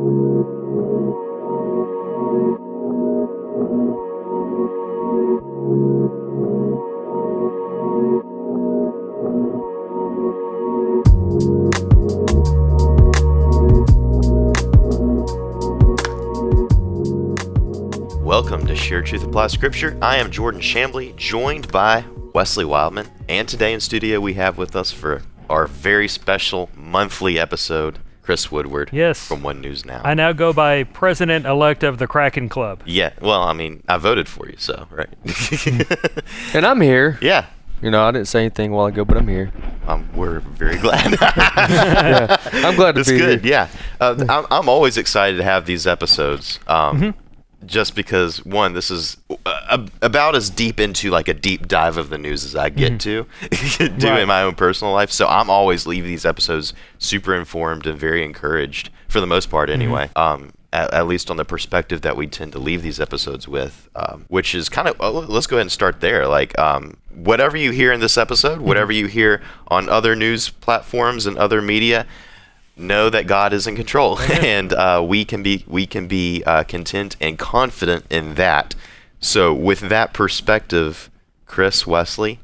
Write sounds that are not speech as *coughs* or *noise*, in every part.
Welcome to Shared Truth Applies Scripture. I am Jordan Shambly, joined by Wesley Wildman. And today in studio, we have with us for our very special monthly episode, Chris Woodward. Yes. From One News Now. I now go by president elect of the Kraken Club. yeah, well, I mean, I voted for you, so, right. *laughs* And I'm here. yeah, You know, I didn't say anything a while ago, but I'm here. um, we're very glad. *laughs* Yeah, I'm glad to It's be good, here. yeah. Uh, I'm, I'm always excited to have these episodes. Um, Mm-hmm. Just because one, this is uh, about as deep into like a deep dive of the news as I get to *laughs* do Mm-hmm. Right. in my own personal life. So I'm always leaving these episodes super informed and very encouraged for the most part, Mm-hmm. anyway. Um, at, at least on the perspective that we tend to leave these episodes with, um, which is kind of oh, let's go ahead and start there. Like um, whatever you hear in this episode, Mm-hmm. whatever you hear on other news platforms and other media, know that God is in control, *laughs* and uh, we can be we can be uh, content and confident in that. So, with that perspective, Chris Wesley,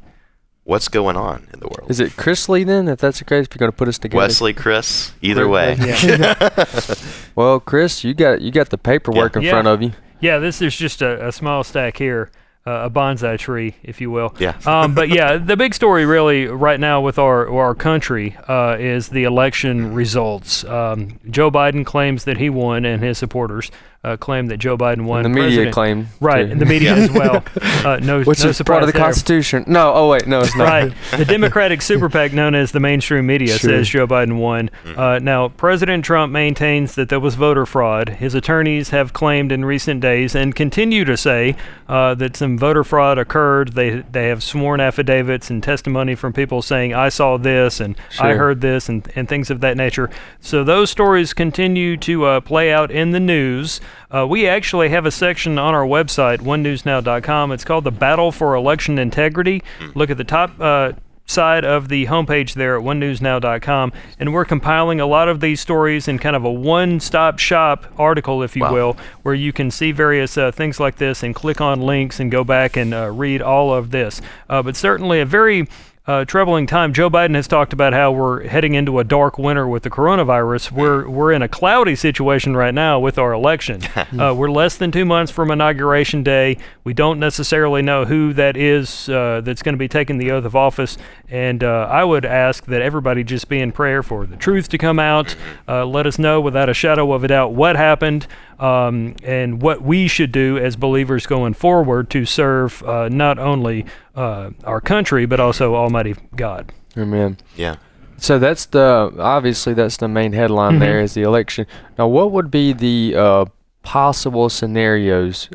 what's going on in the world? Is it Chrisley then? If that's the case, if you're gonna put us together. Wesley, Chris, either way. *laughs* *laughs* Well, Chris, you got you got the paperwork Yeah. in Yeah. front of you. Yeah, this is just a, a small stack here, a bonsai tree, if you will. Yeah. *laughs* um, but yeah, the big story really right now with our our country uh, is the election results. Um, Joe Biden claims that he won, and his supporters uh, claim that Joe Biden won. And the media president. claim. Right, to- and the media *laughs* as well. Uh, no, *laughs* Which no is part of the there. Constitution. No, oh wait, no, it's not. Right. The *laughs* Democratic super PAC, known as the mainstream media, Sure. says Joe Biden won. Uh, now, President Trump maintains that there was voter fraud. His attorneys have claimed in recent days and continue to say uh, that some voter fraud occurred. They they have sworn affidavits and testimony from people saying, "I saw this" and "I heard this" and and things of that nature. So those stories continue to uh, play out in the news. Uh, we actually have a section on our website, onenewsnow.com. It's called the Battle for Election Integrity. Look at the top uh, side of the homepage there at onenewsnow.com, and we're compiling a lot of these stories in kind of a one-stop shop article, if you Wow. will, where you can see various uh, things like this and click on links and go back and uh, read all of this. Uh, but certainly a very uh, troubling time. Joe Biden has talked about how we're heading into a dark winter with the coronavirus. We're we're in a cloudy situation right now with our election. *laughs* uh, we're less than two months from inauguration day. We don't necessarily know who that is uh, that's going to be taking the oath of office. And uh, I would ask that everybody just be in prayer for the truth to come out. Uh, let us know without a shadow of a doubt what happened um, and what we should do as believers going forward to serve uh, not only uh, our country but also Almighty God. Amen. Yeah. So that's the obviously that's the main headline Mm-hmm. there is the election. Now, what would be the uh, possible scenarios?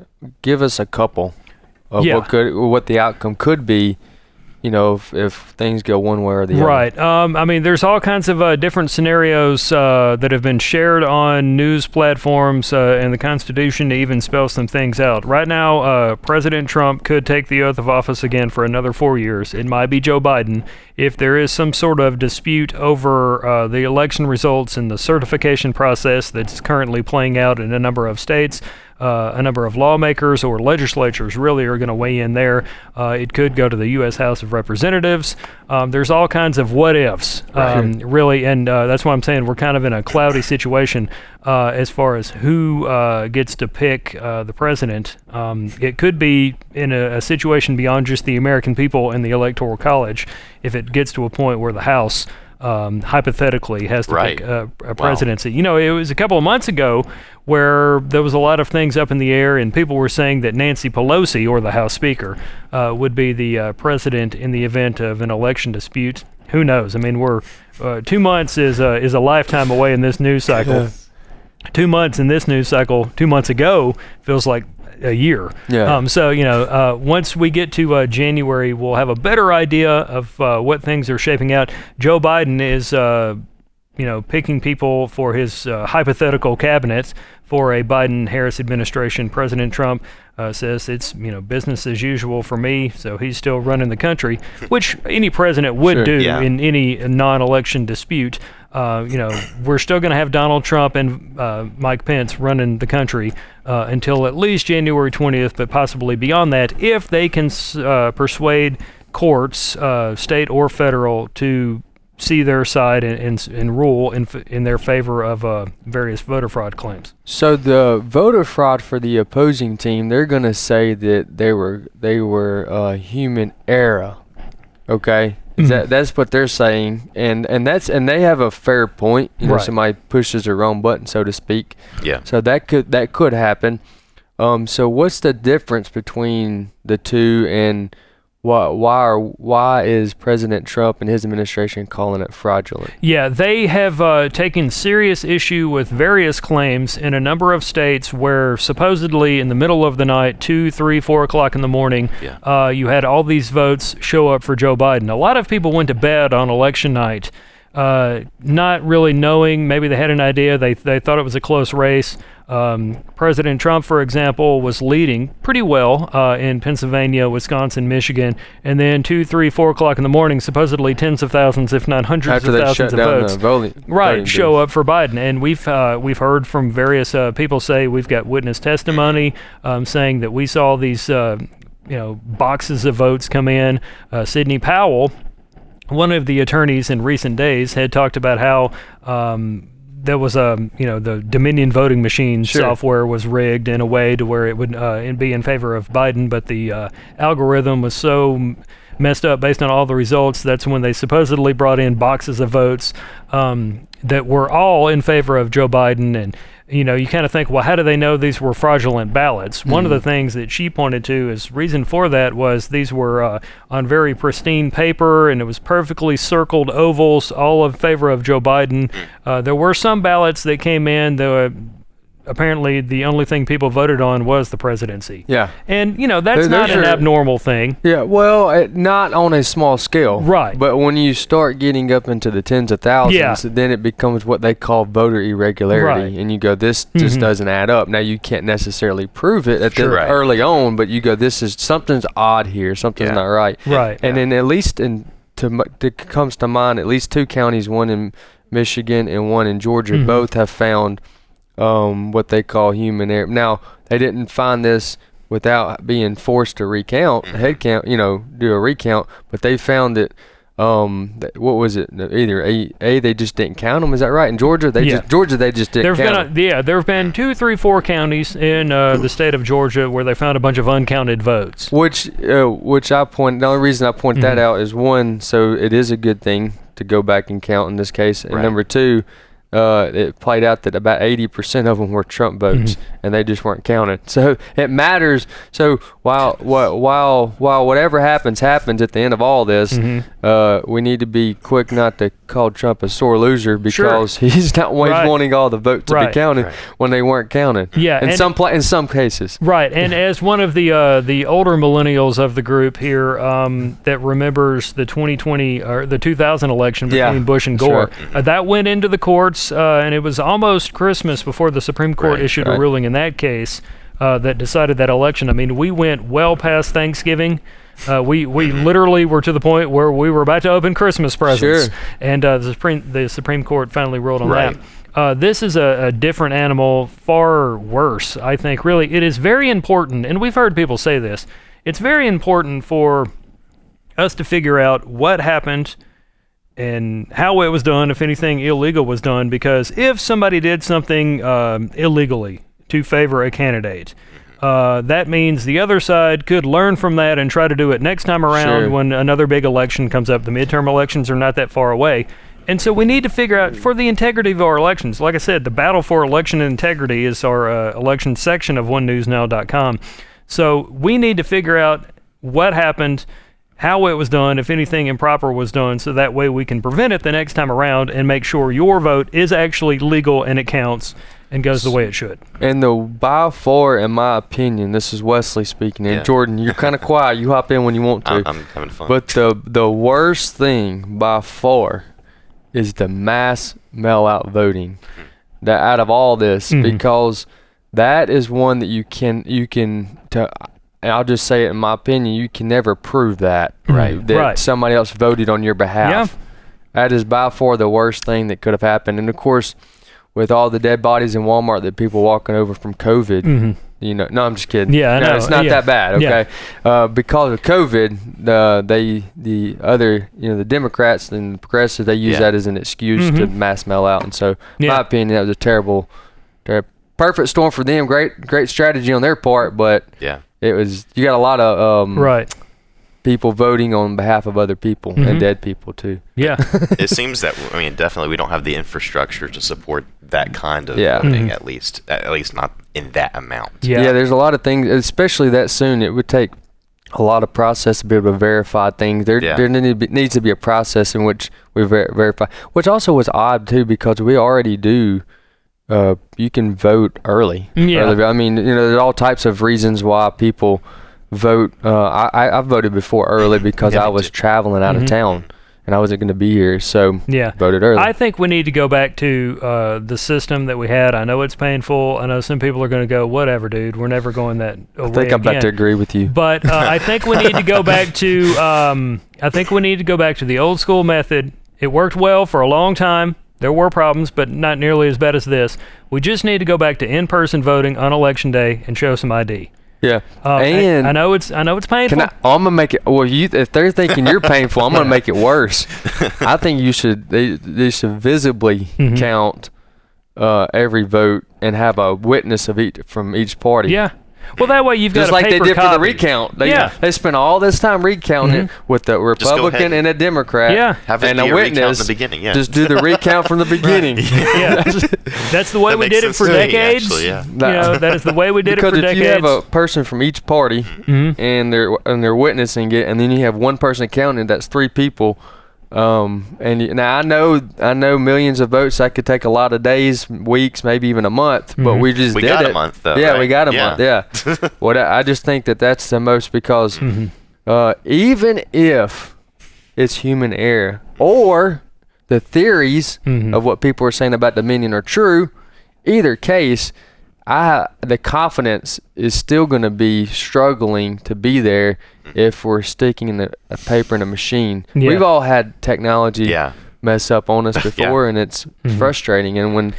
Give us a couple of Yeah. what could what the outcome could be. You know, if, if things go one way or the other. Right. Um, I mean, there's all kinds of uh, different scenarios uh, that have been shared on news platforms uh, and the Constitution to even spell some things out. Right now, uh, President Trump could take the oath of office again for another four years. It might be Joe Biden. If there is some sort of dispute over uh, the election results and the certification process that's currently playing out in a number of states, uh, a number of lawmakers or legislatures really are going to weigh in there. Uh, it could go to the U.S. House of Representatives. Um, there's all kinds of what ifs, um, really, and uh, that's why I'm saying we're kind of in a cloudy situation uh, as far as who uh, gets to pick uh, the president. Um, it could be in a, a situation beyond just the American people and the Electoral College if it gets to a point where the House. Um, hypothetically, has to Right. pick a, a presidency. You know, it was a couple of months ago where there was a lot of things up in the air, and people were saying that Nancy Pelosi, or the House Speaker, uh, would be the uh, president in the event of an election dispute. Who knows? I mean, we're uh, two months is uh, is a lifetime away in this news cycle. *laughs* Two months in this news cycle, two months ago, feels like a year. Yeah. Um, so you know, uh, once we get to uh, January, we'll have a better idea of uh, what things are shaping out. Joe Biden is uh, you know, picking people for his uh, hypothetical cabinets for a Biden-Harris administration. President Trump uh, says it's you know business as usual for me, so he's still running the country, which any president would Sure. do Yeah. in any non-election dispute. Uh, you know, we're still going to have Donald Trump and uh, Mike Pence running the country uh, until at least January 20th, but possibly beyond that, if they can uh, persuade courts, uh, state or federal, to see their side and, and, and rule in, in their favor of uh, various voter fraud claims. So the voter fraud for the opposing team, they're gonna say that they were they were uh, human error. Okay, Is Mhm. that that's what they're saying, and and that's and they have a fair point. You know, Right. somebody pushes the wrong button, so to speak. Yeah. So that could that could happen. Um, so what's the difference between the two, and why why are, why is President Trump and his administration calling it fraudulent? Yeah, they have uh, taken serious issue with various claims in a number of states where supposedly in the middle of the night, two, three, four o'clock in the morning, Yeah. uh, you had all these votes show up for Joe Biden. A lot of people went to bed on election night, uh, not really knowing. Maybe they had an idea. They they thought it was a close race. Um, President Trump, for example, was leading pretty well uh, in Pennsylvania, Wisconsin, Michigan, and then two, three, four o'clock in the morning, supposedly tens of thousands, if not hundreds After of thousands of votes voting, right voting show booths. up for Biden and we've uh, we've heard from various uh, people say we've got witness testimony um, saying that we saw these uh, you know boxes of votes come in uh, Sidney Powell one of the attorneys in recent days had talked about how um, there was a you know the Dominion voting machine Sure. software was rigged in a way to where it would uh, be in favor of Biden, but the uh, algorithm was so messed up based on all the results. That's when they supposedly brought in boxes of votes um, that were all in favor of Joe Biden and. You know, you kind of think, well, how do they know these were fraudulent ballots? One of the things that she pointed to as reason for that was these were uh, on very pristine paper and it was perfectly circled ovals, all in favor of Joe Biden. Uh, there were some ballots that came in that were, apparently the only thing people voted on was the presidency. Yeah. And, you know, that's There- not an are- abnormal thing. Yeah, well, uh, not on a small scale. Right. But when you start getting up into the tens of thousands, Yeah. then it becomes what they call voter irregularity. Right. And you go, this just Mhm. doesn't add up. Now, you can't necessarily prove it at the Right. early on, but you go, this is something's odd here. Something's Yeah. not right. Right. And then at least in to, to comes to mind, at least two counties, one in Michigan and one in Georgia, Mhm. both have found um, what they call human error. Now they didn't find this without being forced to recount, Mm-hmm. head count, you know, do a recount, but they found that. Um, that, what was it? Either a, a they just didn't count them. Is that right? In Georgia, they Yeah. just Georgia they just didn't There've been count a, yeah, there have been two, three, four counties in uh, the state of Georgia where they found a bunch of uncounted votes. Which, uh, which I point. The only reason I point that Mhm. out is one, so it is a good thing to go back and count in this case, and Right. number two, uh, it played out that about eighty percent of them were Trump votes, and they just weren't counted. So it matters. So while while while while whatever happens happens at the end of all this, Mhm. uh, we need to be quick not to call Trump a sore loser because *laughs* he's not always Right. wanting all the votes to Right. be counted Right. when they weren't counted. Yeah, in some pla- in some cases. Right, and as one of the uh, the older millennials of the group here um, that remembers the 2020 or the 2000 election Yeah, between Bush and Gore, right. uh, that went into the courts, uh, and it was almost Christmas before the Supreme Court Right, issued a ruling in that case uh, that decided that election. I mean, we went well past Thanksgiving. Uh, we we literally were to the point where we were about to open Christmas presents, Sure. and uh, the Supreme the Supreme Court finally ruled on Right. that. Uh, this is a, a different animal, far worse, I think. Really, it is very important, and we've heard people say this. It's very important for us to figure out what happened and how it was done, if anything illegal was done, because if somebody did something um, illegally to favor a candidate, uh, that means the other side could learn from that and try to do it next time around Sure. when another big election comes up. The midterm elections are not that far away. And so we need to figure out for the integrity of our elections. Like I said, the battle for election integrity is our uh, election section of onenewsnow.com. So we need to figure out what happened, how it was done, if anything improper was done, so that way we can prevent it the next time around and make sure your vote is actually legal and it counts and goes the way it should. And the by far, in my opinion, this is Wesley speaking. And Yeah. Jordan, you're kind of *laughs* quiet. You hop in when you want to. I'm, I'm having fun. but the the worst thing by far is the mass mail out voting. That out of all this, Mhm. because that is one that you can you can. To, and I'll just say it in my opinion, you can never prove that Right. that Right. somebody else voted on your behalf. Yeah. That is by far the worst thing that could have happened. And of course, with all the dead bodies in Walmart that people walking over from COVID, hmm you know, no, I'm just kidding. Yeah, I no, know. it's not Yeah. that bad. Yeah. Okay, uh, because of COVID, the they the other you know the Democrats and the progressives they use Yeah. that as an excuse to Mhm. mass mail out, and so in Yeah. my opinion that was a terrible, ter- perfect storm for them. Great great strategy on their part, but Yeah. It was you got a lot of um, Right. people voting on behalf of other people Mhm. and dead people too. Yeah. *laughs* it seems that I mean, definitely, we don't have the infrastructure to support that kind of Yeah. voting. Mhm. At least, at least not in that amount. Yeah. Yeah. there's a lot of things, especially that soon. It would take a lot of process to be able to verify things. There, Yeah. there need to be, needs to be a process in which we ver- verify, which also was odd too because we already do. Uh, you can vote early. Yeah. Early. I mean, you know, there's all types of reasons why people vote. Uh, I, I I voted before early *laughs* because Yeah, I was traveling out Mhm. of town and I wasn't going to be here, so Yeah. voted early. I think we need to go back to uh, the system that we had. I know it's painful. I know some people are going to go, whatever, dude. We're never going that I think I'm about to agree with you. But uh, I think we need to go back *laughs* to. Um, I think we need to go back to the old school method. It worked well for a long time. There were problems, but not nearly as bad as this. We just need to go back to in-person voting on election day and show some ID. Yeah, Uh, I- and I, know it's I know it's painful. Can I, I'm gonna make it. Well, you if they're thinking you're painful, I'm gonna *laughs* make it worse. *laughs* I think you should. They, they should visibly Mhm. count uh, every vote and have a witness of each from each party. yeah. Well, that way you've got Just a like they paper did for the recount. They, Yeah. they spent all this time recounting Mhm. with the Republican and a Democrat. Yeah. Have and a a witness. the beginning, yeah. Just do the recount from the *laughs* beginning. *laughs* Yeah. *laughs* That's the way That we did it for to me, decades. actually, yeah. You know, that is the way we did because it for decades. Because if you have a person from each party Mhm. and they're and they're witnessing it, and then you have one person counting, that's three people. Um, and now I know I know millions of votes. That could take a lot of days, weeks, maybe even a month. But Mhm. we just we did got it. a month though. yeah, right? we got a month. Yeah. *laughs* what I, I just think that that's the most because Mhm. uh, even if it's human error or the theories Mhm. of what people are saying about Dominion are true, either case, I the confidence is still going to be struggling to be there if we're sticking in a, a paper in a machine. Yeah. We've all had technology Yeah. mess up on us *laughs* before, and it's Mhm. frustrating. And when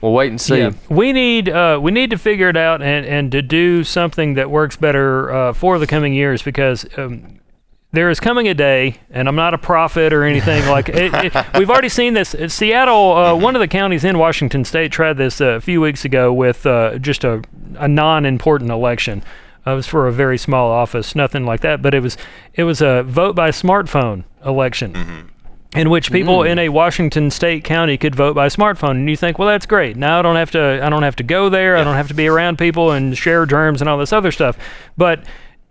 we'll wait and see. Yeah. We need uh, we need to figure it out and, and to do something that works better uh, for the coming years because um, there is coming a day, and I'm not a prophet or anything *laughs* like. It, it, we've already seen this. Uh, Seattle, uh, one of the counties in Washington State, tried this uh, a few weeks ago with uh, just a, a non-important election. Uh, it was for a very small office, nothing like that. But it was it was a vote by smartphone election in which people in a Washington State county could vote by smartphone, and you think, well, that's great. Now I don't have to, I don't have to go there. I don't have to be around people and share germs and all this other stuff. But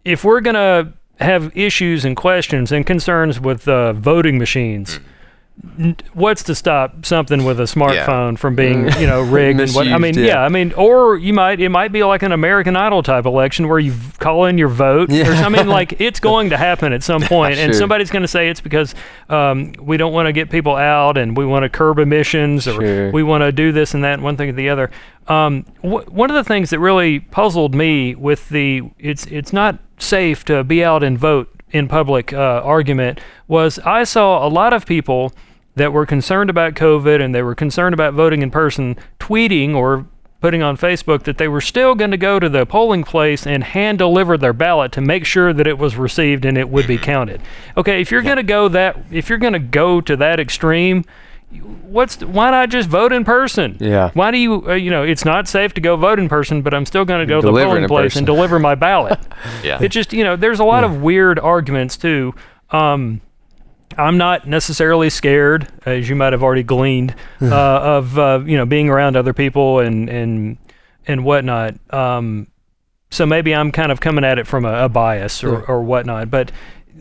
if we're gonna have issues and questions and concerns with uh, voting machines. n- What's to stop something with a smartphone from being, you know, *laughs* rigged? and what, I mean, yeah. yeah. I mean, or you might, it might be like an American Idol type election where you v- call in your vote, or Yeah. something like it's going to happen at some *laughs* point, and Sure. somebody's going to say it's because um, we don't want to get people out and we want to curb emissions or Sure. we want to do this and that and one thing or the other. Um, wh- one of the things that really puzzled me with the it's it's not safe to be out and vote in public uh, argument was I saw a lot of people that were concerned about COVID and they were concerned about voting in person tweeting or putting on Facebook that they were still going to go to the polling place and hand deliver their ballot to make sure that it was received and it would be counted. Okay, if you're going to go that if you're going to go to that extreme, what's the, why not just vote in person? Yeah. Why do you uh, you know it's not safe to go vote in person, but I'm still going to go to the Deliver polling in place and deliver my ballot. *laughs* Yeah. it just you know there's a lot of weird arguments too. Um, I'm not necessarily scared, as you might have already gleaned, *laughs* uh, of uh, you know being around other people and and and whatnot. Um, so maybe I'm kind of coming at it from a, a bias or, Yeah. or whatnot. But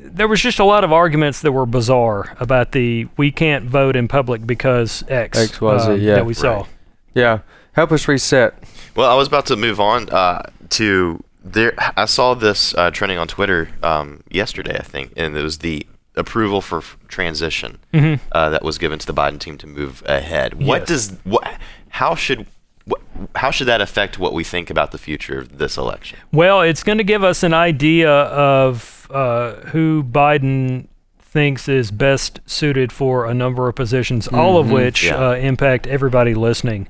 there was just a lot of arguments that were bizarre about the we can't vote in public because X, X, Y, Z, um, yeah. that we saw. Yeah. Help us reset. Well, I was about to move on uh, to there. I saw this uh, trending on Twitter um, yesterday, I think, and it was the approval for f- transition Mhm. uh, that was given to the Biden team to move ahead. What Yes. does what? How should what, how should that affect what we think about the future of this election? Well, it's going to give us an idea of uh, who Biden thinks is best suited for a number of positions, all of which Yeah. uh, impact everybody listening.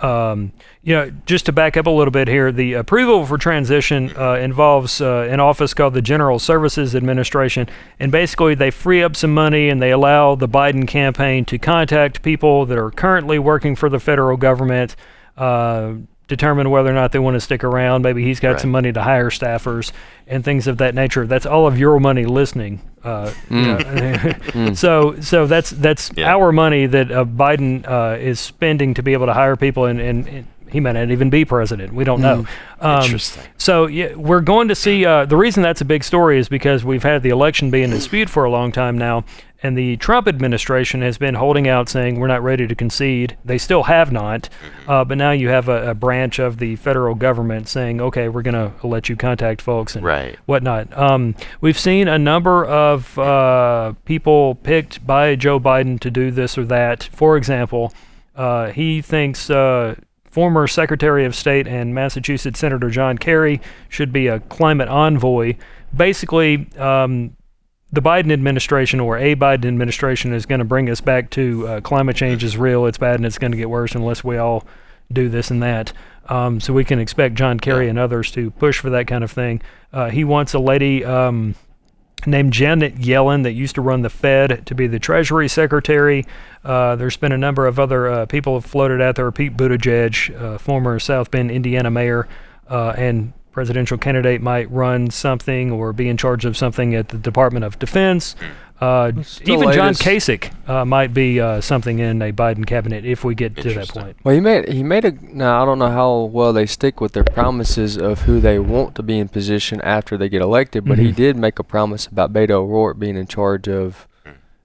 Um, you know, just to back up a little bit here, the approval for transition uh, involves uh, an office called the General Services Administration, and basically they free up some money and they allow the Biden campaign to contact people that are currently working for the federal government. Uh, determine whether or not they want to stick around. Maybe he's got Right. some money to hire staffers and things of that nature. That's all of your money listening. Uh, you know. *laughs* so so that's that's Yeah. our money that uh, Biden uh, is spending to be able to hire people, and, and, and he might not even be president. We don't know. Um, Interesting. So yeah, we're going to see. Uh, the reason that's a big story is because we've had the election be in dispute for a long time now, and the Trump administration has been holding out, saying we're not ready to concede. They still have not, uh, but now you have a, a branch of the federal government saying, okay, we're going to let you contact folks and Right. whatnot. Um, we've seen a number of uh, people picked by Joe Biden to do this or that. For example, uh, he thinks uh, former Secretary of State and Massachusetts Senator John Kerry should be a climate envoy. Basically, um, the Biden administration or a Biden administration is going to bring us back to uh, climate change is real, it's bad, and it's going to get worse unless we all do this and that. Um, so we can expect John Kerry and others to push for that kind of thing. Uh, he wants a lady um, named Janet Yellen that used to run the Fed to be the Treasury Secretary. Uh, there's been a number of other uh, people have floated out there. Pete Buttigieg, uh, former South Bend, Indiana mayor, uh, and presidential candidate might run something or be in charge of something at the Department of Defense. Uh, even John. Kasich uh, might be uh, something in a Biden cabinet if we get to that point. Well, he made he made a. Now I don't know how well they stick with their promises of who they want to be in position after they get elected, but he Mhm. did make a promise about Beto O'Rourke being in charge of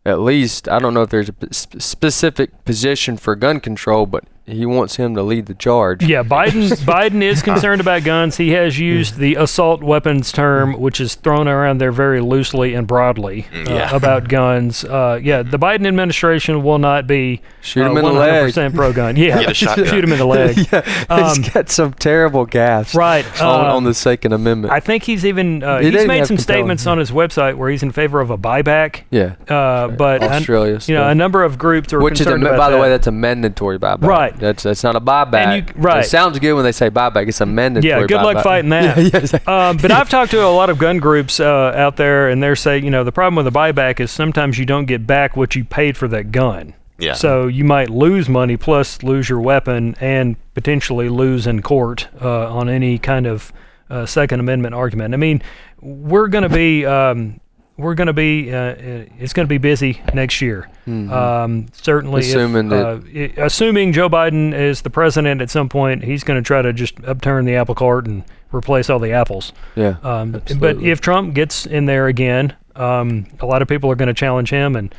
at least I don't know if there's a p- specific position for gun control, but he wants him to lead the charge. Yeah, Biden *laughs* Biden is concerned about guns. He has used the assault weapons term, which is thrown around there very loosely and broadly uh, Yeah. about guns. Uh, yeah, the Biden administration will not be Shoot uh, him in the leg. 100% pro gun. Yeah, Get *laughs* shoot him in the leg. *laughs* yeah, Um, he's got some terrible gaffes. Right. On, uh, on the Second Amendment. I think he's even uh, He he's made some to him, statements on his website where he's in favor of a buyback. yeah. Uh, but an- Australia. you know, a number of groups are Which is, a, concerned by about the way, that's a mandatory buyback. Right. That's that's not a buyback. you- right. It sounds good when they say buyback. It's a mandatory. Yeah, good luck fighting *laughs* that. Yeah, yeah, exactly. Um, but I've talked to a lot of gun groups uh, out there, and they're saying, you know, the problem with a buyback is sometimes you don't get back what you paid for that gun. Yeah. So you might lose money plus lose your weapon and potentially lose in court uh, on any kind of uh, Second Amendment argument. I mean, we're going to be. Um, we're going to be. Uh, uh, it's going to be busy next year. Um, certainly, if, Assuming that- uh, i- assuming Joe Biden is the president at some point, he's going to try to just upturn the apple cart and replace all the apples. yeah. Um, but if Trump gets in there again, um, a lot of people are going to challenge him and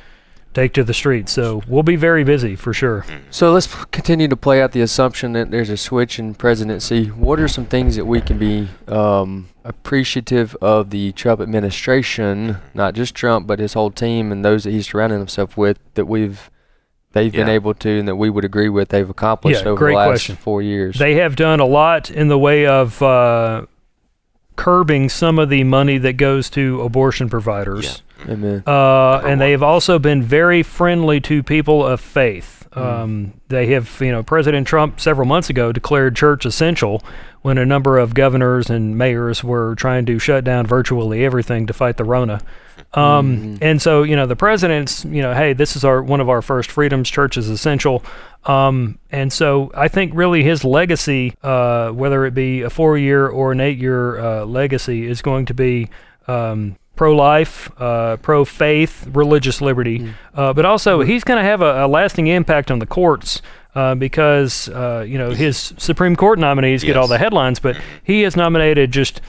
take to the streets. So we'll be very busy for sure. So let's continue to play out the assumption that there's a switch in presidency. What are some things that we can be um, appreciative of the Trump administration, not just Trump, but his whole team and those that he's surrounding himself with, that we've they've been able to and that we would agree with they've accomplished Yeah, over great the last question. four years. They have done a lot in the way of uh, curbing some of the money that goes to abortion providers. Amen. Uh, and they have also been very friendly to people of faith. Um, they have, you know, President Trump several months ago declared church essential when a number of governors and mayors were trying to shut down virtually everything to fight the Rona. Um, And so, you know, the president's, you know, hey, this is our one of our first freedoms. Church is essential. Um, and so, I think really his legacy, uh, whether it be a four-year or an eight-year uh, legacy, is going to be um, pro-life, uh, pro-faith, religious liberty. Uh, but also, he's going to have a, a lasting impact on the courts. Uh, because uh, you know his Supreme Court nominees get all the headlines, but he has nominated just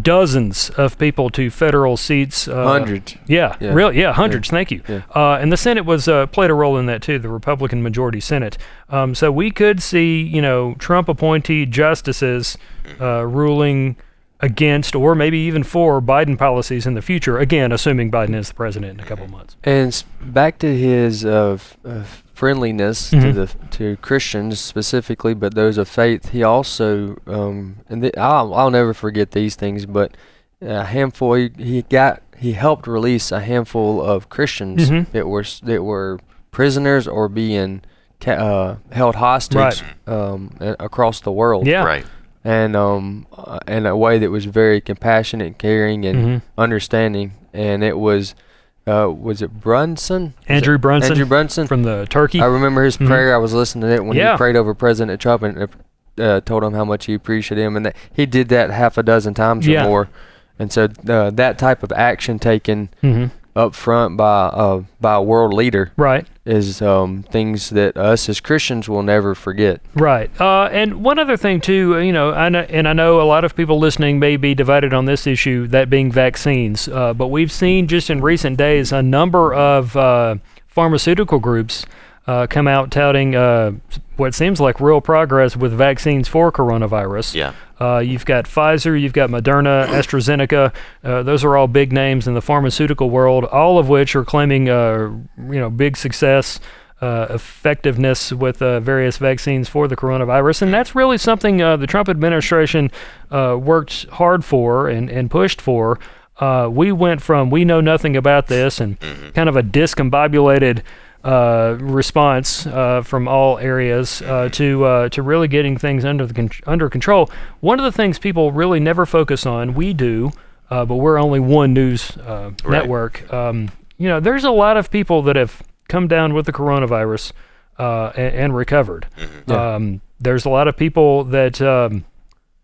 dozens of people to federal seats. Uh, Hundreds. Yeah, Yeah. really, yeah, hundreds. Thank you. Yeah. Uh, and the Senate was uh, played a role in that too, the Republican majority Senate. Um, so we could see, you know, Trump appointee justices uh, ruling against or maybe even for Biden policies in the future. Again, assuming Biden is the president in a couple of months. And back to his uh, f- uh, friendliness to Mhm. the to Christians specifically, but those of faith. He also, um, and th- I'll I'll never forget these things. But a handful, he, he got he helped release a handful of Christians Mhm. that were that were prisoners or being ca- uh, held hostage Right. um, across the world. Yeah. Right. And um, uh, in a way that was very compassionate, caring, and Mhm. understanding. And it was, uh, was it Brunson? Andrew it Brunson Andrew Brunson. from the Turkey. I remember his Mhm. prayer. I was listening to it when Yeah. he prayed over President Trump and uh, told him how much he appreciated him, and that he did that half a dozen times Yeah. or more. And so uh, that type of action taken hmm up front by uh, by a world leader Right. is um, things that us as Christians will never forget. Right. Uh, and one other thing too, uh, you know, I know, and I know a lot of people listening may be divided on this issue, that being vaccines. Uh, but we've seen just in recent days a number of uh, pharmaceutical groups uh, come out touting uh, what seems like real progress with vaccines for coronavirus. Yeah. Uh, you've got Pfizer, you've got Moderna, *coughs* AstraZeneca. Uh, those are all big names in the pharmaceutical world, all of which are claiming, uh, you know, big success, uh, effectiveness with uh, various vaccines for the coronavirus, and that's really something uh, the Trump administration uh, worked hard for and, and pushed for. Uh, we went from we know nothing about this and kind of a discombobulated uh, response uh, from all areas uh, to uh, to really getting things under the con- under control. One of the things people really never focus on, we do, uh, but we're only one news uh, Right. network. Um, you know, there's a lot of people that have come down with the coronavirus uh, and, and recovered. Yeah. Um, there's a lot of people that um,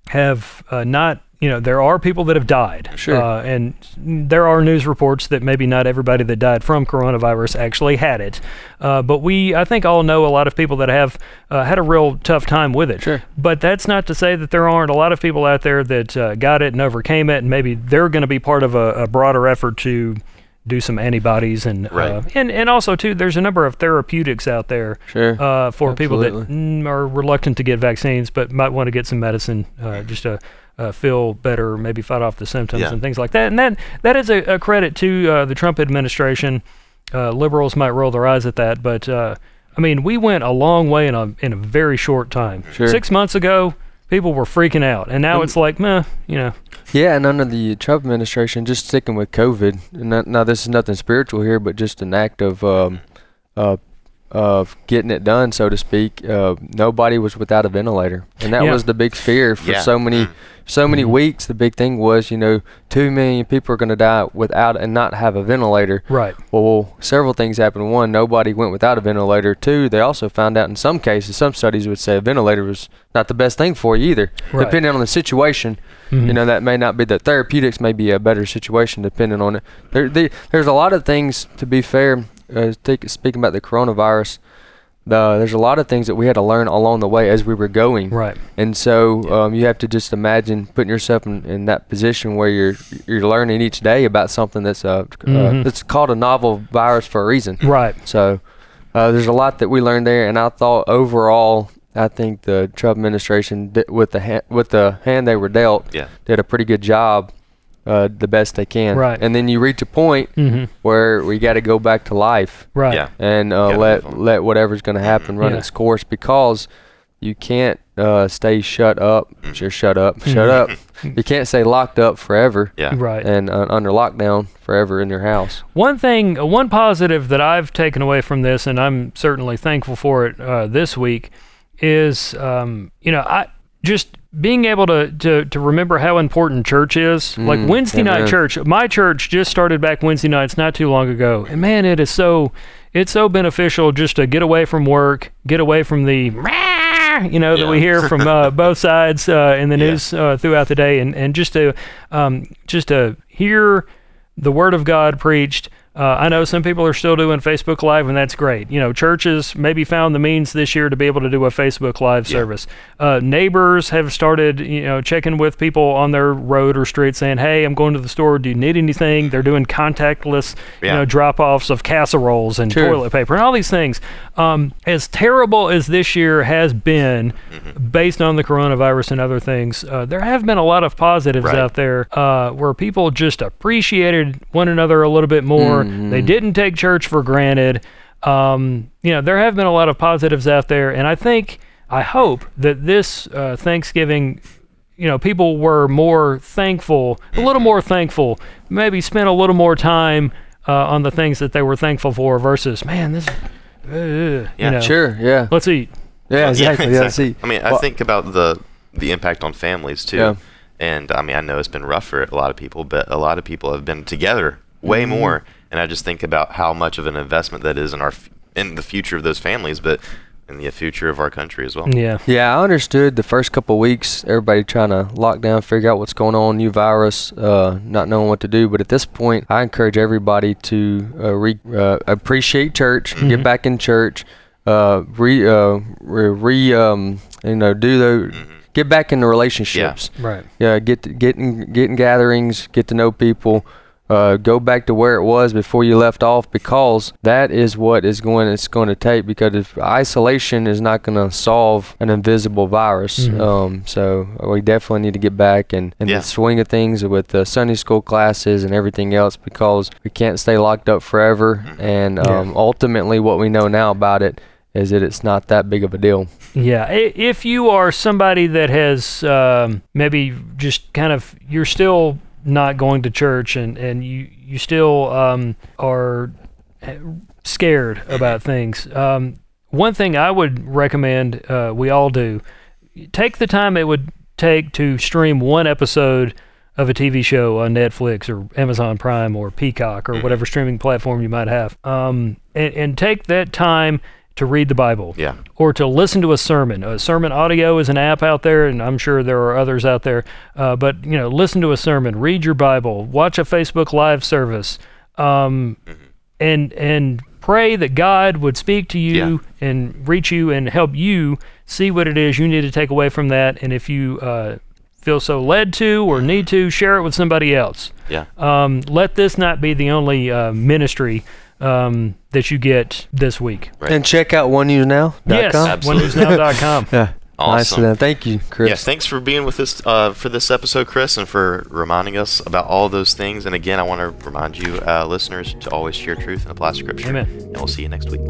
have uh, not. You know, there are people that have died. Sure. Uh, and there are news reports that maybe not everybody that died from coronavirus actually had it. Uh, but we, I think, all know a lot of people that have uh, had a real tough time with it. Sure. But that's not to say that there aren't a lot of people out there that uh, got it and overcame it, and maybe they're going to be part of a, a broader effort to do some antibodies and uh, and and also too, there's a number of therapeutics out there Sure. uh, for people that mm, are reluctant to get vaccines, but might want to get some medicine uh, just to uh, feel better, maybe fight off the symptoms Yeah. and things like that. And that that is a, a credit to uh, the Trump administration. Uh, liberals might roll their eyes at that, but uh, I mean, we went a long way in a in a very short time. Sure. Six months ago, people were freaking out, and now Um, it's like, meh, you know, Yeah, and under the Trump administration, just sticking with COVID, and not, now this is nothing spiritual here, but just an act of um, uh, of getting it done, so to speak. Uh, nobody was without a ventilator, and that Yeah. was the big fear for Yeah. so many, Mm. so many Mhm. weeks. The big thing was, you know, two million people are going to die without and not have a ventilator. right, Well, several things happened. One, nobody went without a ventilator. Two, they also found out in some cases, some studies would say a ventilator was not the best thing for you either, Right. depending on the situation. Mhm. You know, that may not be the therapeutics may be a better situation depending on it. There, there there's a lot of things to be fair. Uh, take, speaking about the coronavirus, the, there's a lot of things that we had to learn along the way as we were going. right, And so um, you have to just imagine putting yourself in, in that position where you're you're learning each day about something that's uh, uh that's called a novel virus for a reason. right, So uh, there's a lot that we learned there, and I thought overall, I think the Trump administration did, with the ha- with the hand they were dealt Yeah. did a pretty good job, uh, the best they can. Right. And then you reach a point hmm where we got to go back to life right, Yeah. and uh, let let whatever's going to happen run Yeah. its course because you can't uh, stay shut up. Mhm. Just shut up. Shut up. *laughs* You can't stay locked up forever Yeah. right. and uh, under lockdown forever in your house. One thing, uh, one positive that I've taken away from this, and I'm certainly thankful for it uh, this week, is um, you know I just being able to, to to remember how important church is. like Mm, Wednesday night church. My church just started back Wednesday nights not too long ago, and man, it is so it's so beneficial just to get away from work, get away from the you know that we hear from uh, *laughs* both sides uh, in the Yeah. news uh, throughout the day, and and just to um, just to hear the word of God preached, Uh, I know some people are still doing Facebook Live, and that's great. You know, churches maybe found the means this year to be able to do a Facebook Live Yeah. service. Uh, neighbors have started, you know, checking with people on their road or street, saying, "Hey, I'm going to the store. Do you need anything?" They're doing contactless, you know, drop-offs of casseroles and Sure. toilet paper and all these things. Um, as terrible as this year has been, based on the coronavirus and other things, uh, there have been a lot of positives Right. out there uh, where people just appreciated one another a little bit more. They didn't take church for granted. Um, you know, there have been a lot of positives out there, and I think, I hope that this uh, Thanksgiving you know, people were more thankful, a little more thankful, maybe spent a little more time uh, on the things that they were thankful for versus, man, this, uh, Yeah, you know, Sure. Yeah. let's eat. Yeah. Exactly. Yeah. exactly. See. I mean, I Well- think about the the impact on families too. Yeah. And I mean, I know it's been rough for a lot of people, but a lot of people have been together way Mm-hmm. more. And I just think about how much of an investment that is in our f- in the future of those families, but in the future of our country as well. Yeah. Yeah, I understood the first couple of weeks, everybody trying to lock down, figure out what's going on, new virus, uh, not knowing what to do. But at this point, I encourage everybody to uh, re, uh, appreciate church, get back in church, uh, re, uh, re, re um, you know, do the, get back into relationships. Right. Yeah, get to, get in, get in gatherings, get to know people. Uh, go back to where it was before you left off because that is what is going it's going to take because if isolation is not going to solve an invisible virus Mhm. um, so we definitely need to get back and in Yeah. the swing of things with the Sunday school classes and everything else because we can't stay locked up forever and Yeah. um, ultimately what we know now about it is that it's not that big of a deal Yeah, if you are somebody that has um, maybe just kind of you're still not going to church and and you you still um, are scared about things. Um, one thing I would recommend uh, we all do: take the time it would take to stream one episode of a TV show on Netflix or Amazon Prime or Peacock or whatever streaming platform you might have, um, and, and take that time to read the Bible Yeah. or to listen to a sermon. A sermon audio is an app out there, and I'm sure there are others out there. Uh, but you know, listen to a sermon, read your Bible, watch a Facebook Live service, um, and and pray that God would speak to you and reach you and help you see what it is you need to take away from that. And if you uh, feel so led to or need to, share it with somebody else. Yeah. Um, let this not be the only uh, ministry um, that you get this week. Right. and check out onenewsnow.com Yes, Absolutely. onenewsnow.com. *laughs* yeah nice Awesome. of them. thank you Chris Yeah, thanks for being with us uh, for this episode, Chris, and for reminding us about all those things. And again, I want to remind you, uh, listeners, to always share truth and apply Scripture. Amen. And we'll see you next week.